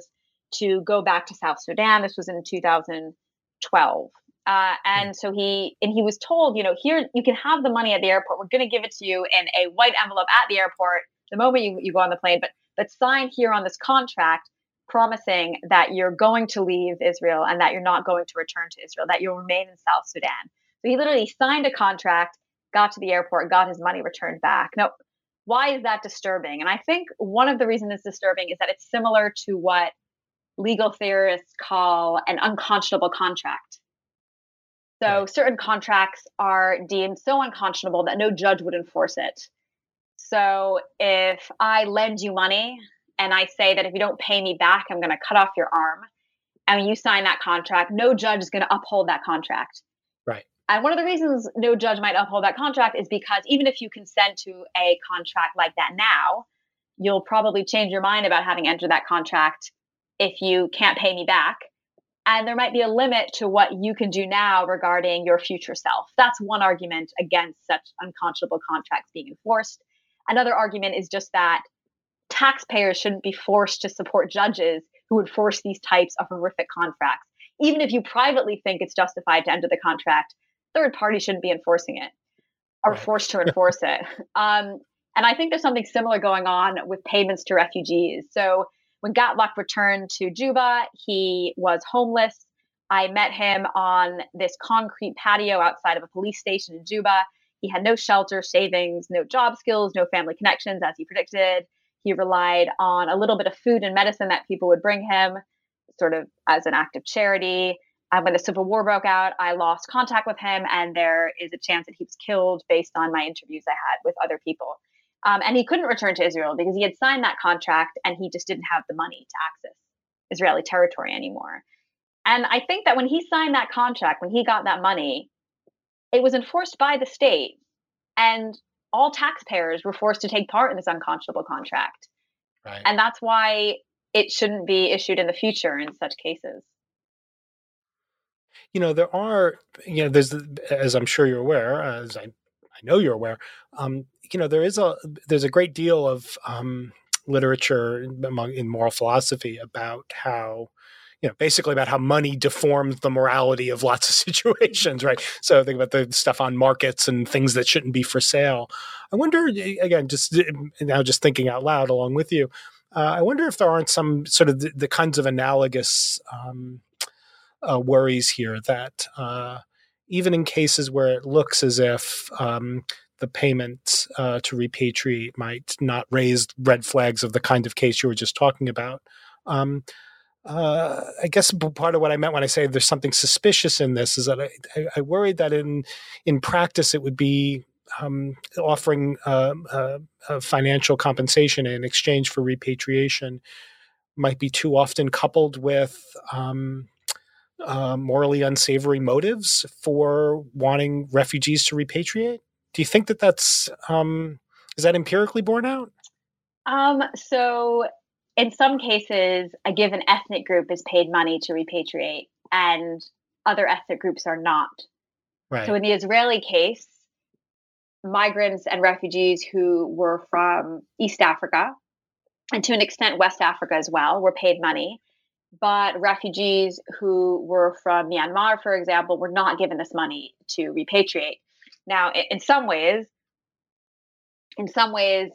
to go back to South Sudan. This was in 2012. Uh, and so he and he was told, you know, here you can have the money at the airport. We're going to give it to you in a white envelope at the airport the moment you, you go on the plane. But but sign here on this contract, promising that you're going to leave Israel and that you're not going to return to Israel, that you'll remain in South Sudan. He literally signed a contract, got to the airport, got his money returned back. Now, why is that disturbing? And I think one of the reasons it's disturbing is that it's similar to what legal theorists call an unconscionable contract. So right. certain contracts are deemed so unconscionable that no judge would enforce it. So if I lend you money and I say that if you don't pay me back, I'm going to cut off your arm, and you sign that contract, no judge is going to uphold that contract. Right. And one of the reasons no judge might uphold that contract is because even if you consent to a contract like that now, you'll probably change your mind about having entered that contract if you can't pay me back. And there might be a limit to what you can do now regarding your future self. That's one argument against such unconscionable contracts being enforced. Another argument is just that taxpayers shouldn't be forced to support judges who would force these types of horrific contracts. Even if you privately think it's justified to enter the contract, third parties shouldn't be enforcing it or right. forced to enforce it. Um, and I think there's something similar going on with payments to refugees. So when Gatluk returned to Juba, he was homeless. I met him on this concrete patio outside of a police station in Juba. He had no shelter, savings, no job skills, no family connections, as he predicted. He relied on a little bit of food and medicine that people would bring him, sort of as an act of charity. And when the civil war broke out, I lost contact with him, and there is a chance that he was killed based on my interviews I had with other people. Um, and he couldn't return to Israel because he had signed that contract and he just didn't have the money to access Israeli territory anymore. And I think that when he signed that contract, when he got that money, it was enforced by the state. And all taxpayers were forced to take part in this unconscionable contract. Right. And that's why it shouldn't be issued in the future in such cases you know there are you know there's as i'm sure you're aware as i i know you're aware um you know there is a there's a great deal of um literature among in moral philosophy about how you know basically about how money deforms the morality of lots of situations right? So think about the stuff on markets and things that shouldn't be for sale. I wonder again just now just thinking out loud along with you uh, i wonder if there aren't some sort of the, the kinds of analogous um, uh, worries here that uh, even in cases where it looks as if um, the payment uh, to repatriate might not raise red flags of the kind of case you were just talking about. Um, uh, I guess part of what I meant when I say there's something suspicious in this is that I, I, I worried that in in practice it would be um, offering uh, financial compensation in exchange for repatriation might be too often coupled with um, uh, morally unsavory motives for wanting refugees to repatriate? Do you think that that's um, is that empirically borne out? Um, so, in some cases, a given ethnic group is paid money to repatriate, and other ethnic groups are not. Right. So, in the Israeli case, migrants and refugees who were from East Africa and to an extent West Africa as well were paid money but refugees who were from Myanmar, for example, were not given this money to repatriate. Now, in some ways, in some ways,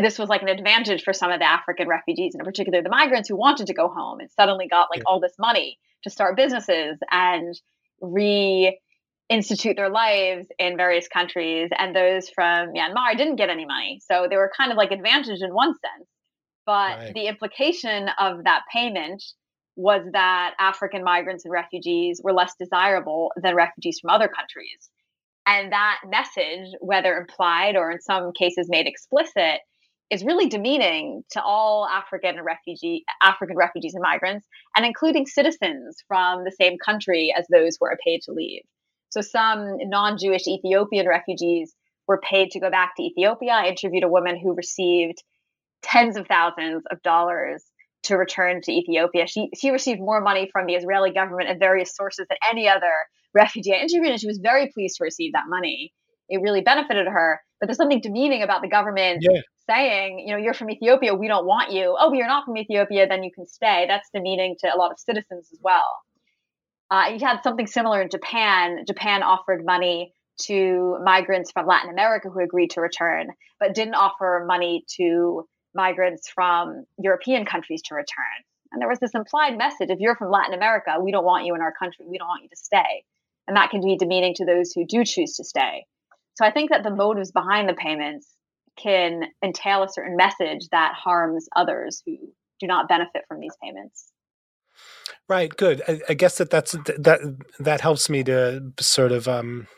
this was like an advantage for some of the African refugees, and in particular the migrants who wanted to go home and suddenly got like all this money to start businesses and reinstitute their lives in various countries. And those from Myanmar didn't get any money. So they were kind of like advantaged in one sense. But right. the implication of that payment was that African migrants and refugees were less desirable than refugees from other countries. And that message, whether implied or in some cases made explicit, is really demeaning to all African refugee African refugees and migrants, and including citizens from the same country as those who are paid to leave. So some non-Jewish Ethiopian refugees were paid to go back to Ethiopia. I interviewed a woman who received tens of thousands of dollars to return to Ethiopia. She she received more money from the Israeli government and various sources than any other refugee I interviewed, and she was very pleased to receive that money. It really benefited her. But there's something demeaning about the government yeah. saying, you know, you're from Ethiopia, we don't want you. Oh, you're not from Ethiopia, then you can stay. That's demeaning to a lot of citizens as well. Uh, you had something similar in Japan. Japan offered money to migrants from Latin America who agreed to return, but didn't offer money to migrants from European countries to return. And there was this implied message if you're from Latin America, we don't want you in our country, we don't want you to stay. and that can be demeaning to those who do choose to stay. So I think that the motives behind the payments can entail a certain message that harms others who do not benefit from these payments. Right. Good. I, I guess that that's that that helps me to sort of um,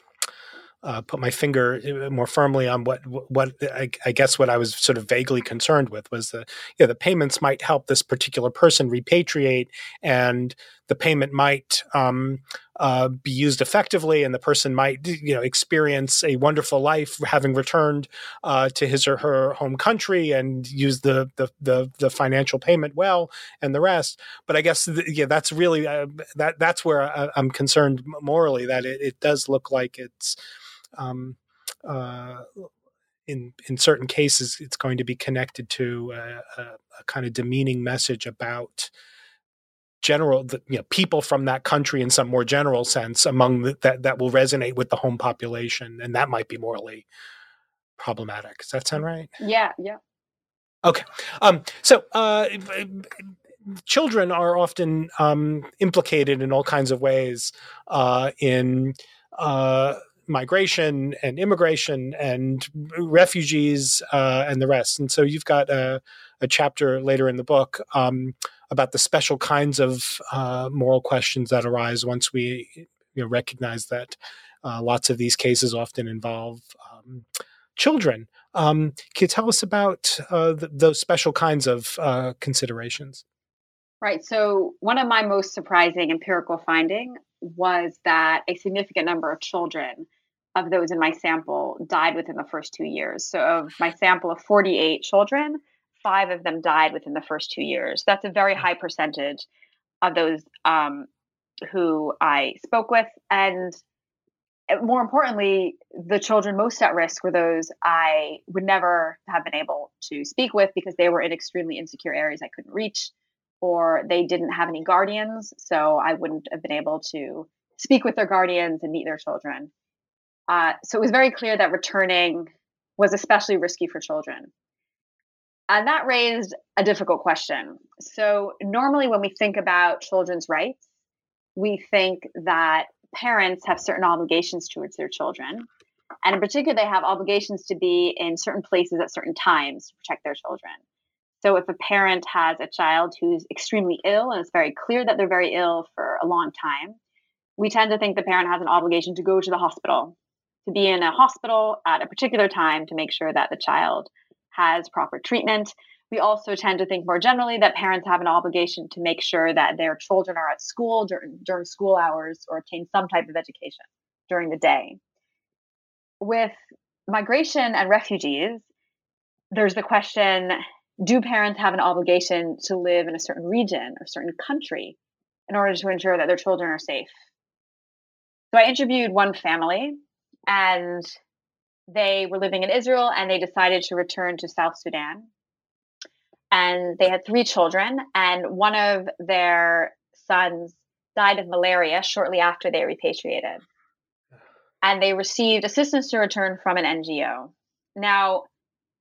uh, put my finger uh, more firmly on what what I, I, guess what I was sort of vaguely concerned with was the you know, the payments might help this particular person repatriate, and the payment might um, uh, be used effectively, and the person might you know experience a wonderful life having returned uh, to his or her home country and use the, the the the, financial payment well and the rest. But I guess yeah, that's really uh, that that's where I, am concerned morally that it, it does look like it's um, uh, in in certain cases, it's going to be connected to a, a, a kind of demeaning message about general the, you know people from that country in some more general sense among the, that that will resonate with the home population and that might be morally problematic. Does that sound right? Yeah yeah. Okay. Um so uh children are often um implicated in all kinds of ways uh in uh migration and immigration and refugees uh, and the rest. And so you've got a, a chapter later in the book um, about the special kinds of uh, moral questions that arise once we you know, recognize that uh, lots of these cases often involve um, children. Um, can you tell us about uh, th- those special kinds of uh, considerations? Right. So, one of my most surprising empirical finding was that a significant number of children of those in my sample died within the first two years. So, of my sample of 48 children, five of them died within the first two years. That's a very high percentage of those um, who I spoke with. And uh, more importantly, the children most at risk were those I would never have been able to speak with because they were in extremely insecure areas I couldn't reach, or they didn't have any guardians. So I wouldn't have been able to speak with their guardians and meet their children. Uh, so it was very clear that returning was especially risky for children. And that raised a difficult question. So, normally, when we think about children's rights, we think that parents have certain obligations towards their children. And in particular, they have obligations to be in certain places at certain times to protect their children. So, if a parent has a child who's extremely ill and it's very clear that they're very ill for a long time, we tend to think the parent has an obligation to go to the hospital to be in a hospital at a particular time to make sure that the child has proper treatment. We also tend to think more generally that parents have an obligation to make sure that their children are at school during, during school hours or obtain some type of education during the day. With migration and refugees, there's the question do parents have an obligation to live in a certain region or certain country in order to ensure that their children are safe? So I interviewed one family and they were living in Israel and they decided to return to South Sudan. And they had three children, and one of their sons died of malaria shortly after they repatriated. And they received assistance to return from an NGO. Now,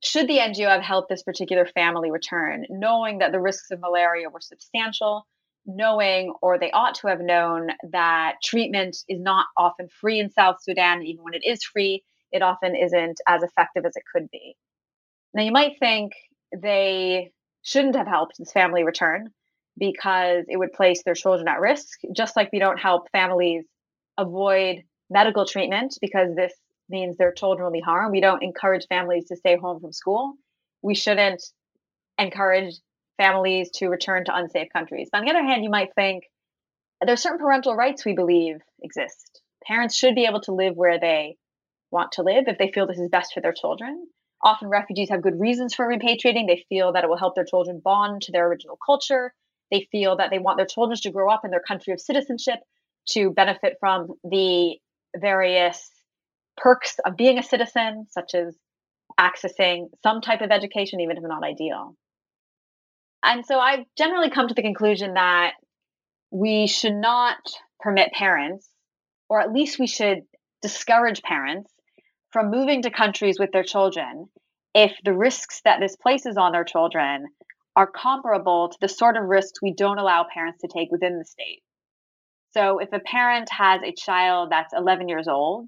should the NGO have helped this particular family return, knowing that the risks of malaria were substantial knowing, or they ought to have known, that treatment is not often free in South Sudan. Even when it is free, it often isn't as effective as it could be. Now, you might think they shouldn't have helped this family return because it would place their children at risk, just like we don't help families avoid medical treatment because this means their children will be harmed. We don't encourage families to stay home from school. We shouldn't encourage families to return to unsafe countries. But on the other hand, you might think there are certain parental rights we believe exist. Parents should be able to live where they want to live if they feel this is best for their children. Often refugees have good reasons for repatriating. They feel that it will help their children bond to their original culture. They feel that they want their children to grow up in their country of citizenship to benefit from the various perks of being a citizen, such as accessing some type of education, even if not ideal. And so I've generally come to the conclusion that we should not permit parents, or at least we should discourage parents from moving to countries with their children if the risks that this places on their children are comparable to the sort of risks we don't allow parents to take within the state. So if a parent has a child that's 11 years old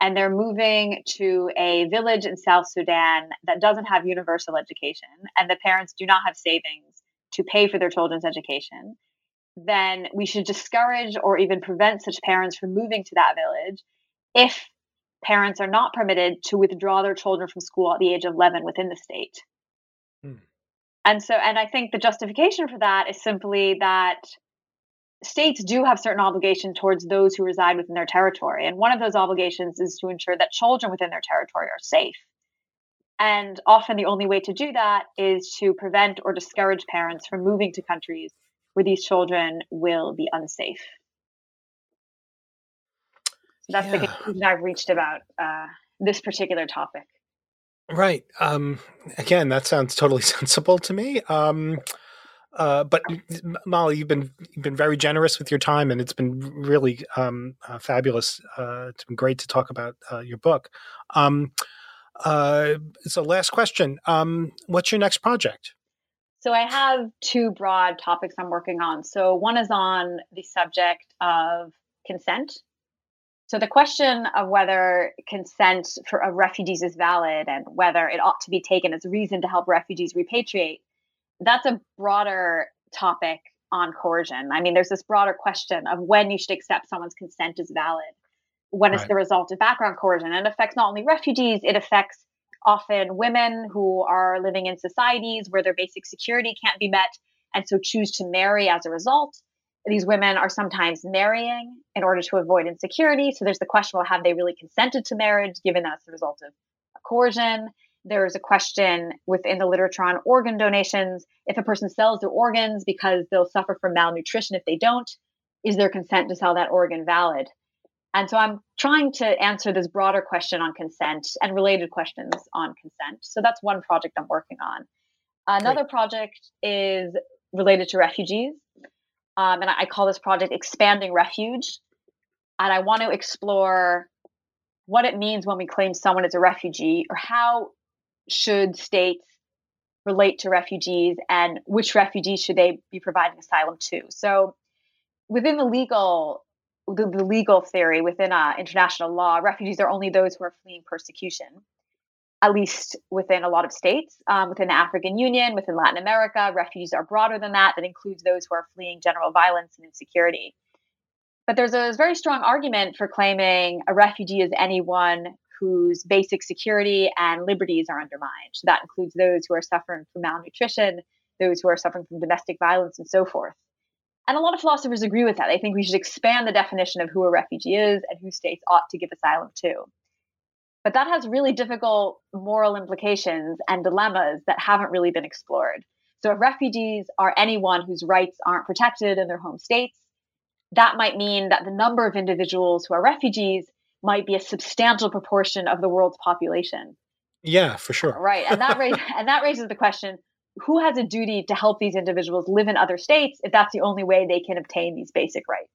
and they're moving to a village in South Sudan that doesn't have universal education and the parents do not have savings to pay for their children's education, then we should discourage or even prevent such parents from moving to that village if parents are not permitted to withdraw their children from school at the age of 11 within the state. Hmm. And so, and I think the justification for that is simply that states do have certain obligations towards those who reside within their territory. And one of those obligations is to ensure that children within their territory are safe. And often the only way to do that is to prevent or discourage parents from moving to countries where these children will be unsafe. So that's yeah. the conclusion I've reached about uh, this particular topic. Right. Um, again, that sounds totally sensible to me. Um, uh, but Mollie, you've been you've been very generous with your time, and it's been really um, uh, fabulous. Uh, it's been great to talk about uh, your book. Um, uh, so, last question: um, What's your next project? So, I have two broad topics I'm working on. So, one is on the subject of consent. So, the question of whether consent for of refugees is valid and whether it ought to be taken as a reason to help refugees repatriate that's a broader topic on coercion. I mean, there's this broader question of when you should accept someone's consent as valid, when right. it's the result of background coercion. And it affects not only refugees, it affects often women who are living in societies where their basic security can't be met and so choose to marry as a result. These women are sometimes marrying in order to avoid insecurity. So there's the question well, have they really consented to marriage given that's the result of coercion? there's a question within the literature on organ donations. If a person sells their organs because they'll suffer from malnutrition if they don't, is their consent to sell that organ valid? And so I'm trying to answer this broader question on consent and related questions on consent. So that's one project I'm working on. Another Great. project is related to refugees. Um, and I call this project Expanding Refuge. And I want to explore what it means when we claim someone is a refugee or how should states relate to refugees and which refugees should they be providing asylum to? So within the legal the, the legal theory within uh, international law, refugees are only those who are fleeing persecution, at least within a lot of states. Um, within the African Union, within Latin America, refugees are broader than that. That includes those who are fleeing general violence and insecurity. But there's a very strong argument for claiming a refugee is anyone whose basic security and liberties are undermined. So that includes those who are suffering from malnutrition, those who are suffering from domestic violence, and so forth. And a lot of philosophers agree with that. They think we should expand the definition of who a refugee is and who states ought to give asylum to. But that has really difficult moral implications and dilemmas that haven't really been explored. So, if refugees are anyone whose rights aren't protected in their home states, that might mean that the number of individuals who are refugees might be a substantial proportion of the world's population. Yeah, for sure. Right. And that raises, and that raises the question who has a duty to help these individuals live in other states if that's the only way they can obtain these basic rights?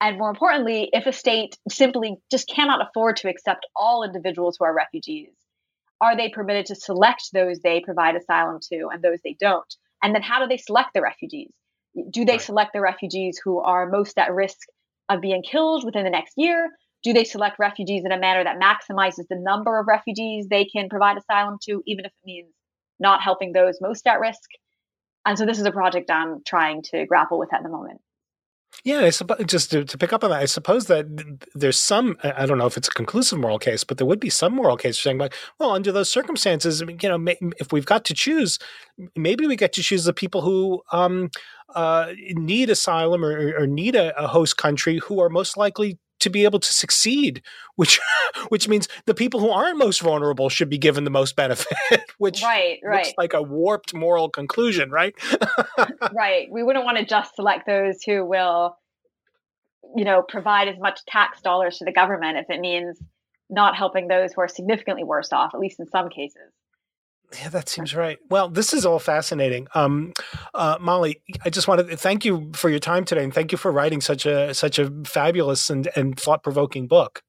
And more importantly, if a state simply just cannot afford to accept all individuals who are refugees, are they permitted to select those they provide asylum to and those they don't? And then how do they select the refugees? Do they right. select the refugees who are most at risk of being killed within the next year? do they select refugees in a manner that maximizes the number of refugees they can provide asylum to, even if it means not helping those most at risk? And so this is a project I'm trying to grapple with at the moment. Yeah, I suppose just to, to, pick up on that, I suppose that there's some, I don't know if it's a conclusive moral case, but there would be some moral case for saying, like, well, under those circumstances, you know, if we've got to choose, maybe we get to choose the people who um, uh, need asylum or, or need a, a, host country who are most likely to be able to succeed, which which means the people who aren't most vulnerable should be given the most benefit, which right, right. looks like a warped moral conclusion, right? right. We wouldn't want to just select those who will, you know, provide as much tax dollars to the government if it means not helping those who are significantly worse off, at least in some cases. Yeah, that seems right. Well, this is all fascinating. Um, uh, Mollie, I just wanted to thank you for your time today, and thank you for writing such a such a fabulous and, and thought provoking book.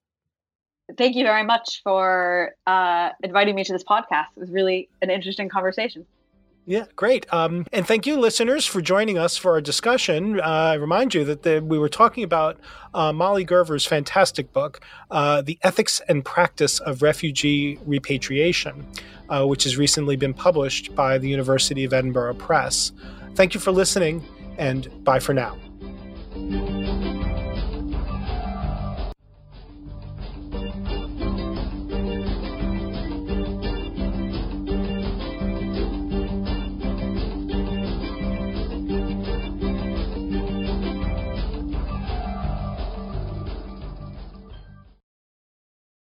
Thank you very much for uh, inviting me to this podcast. It was really an interesting conversation. Yeah, great. Um, and thank you, listeners, for joining us for our discussion. Uh, I remind you that the, we were talking about uh, Mollie Gerver's fantastic book, uh, The Ethics and Practice of Refugee Repatriation, uh, which has recently been published by the University of Edinburgh Press. Thank you for listening, and bye for now.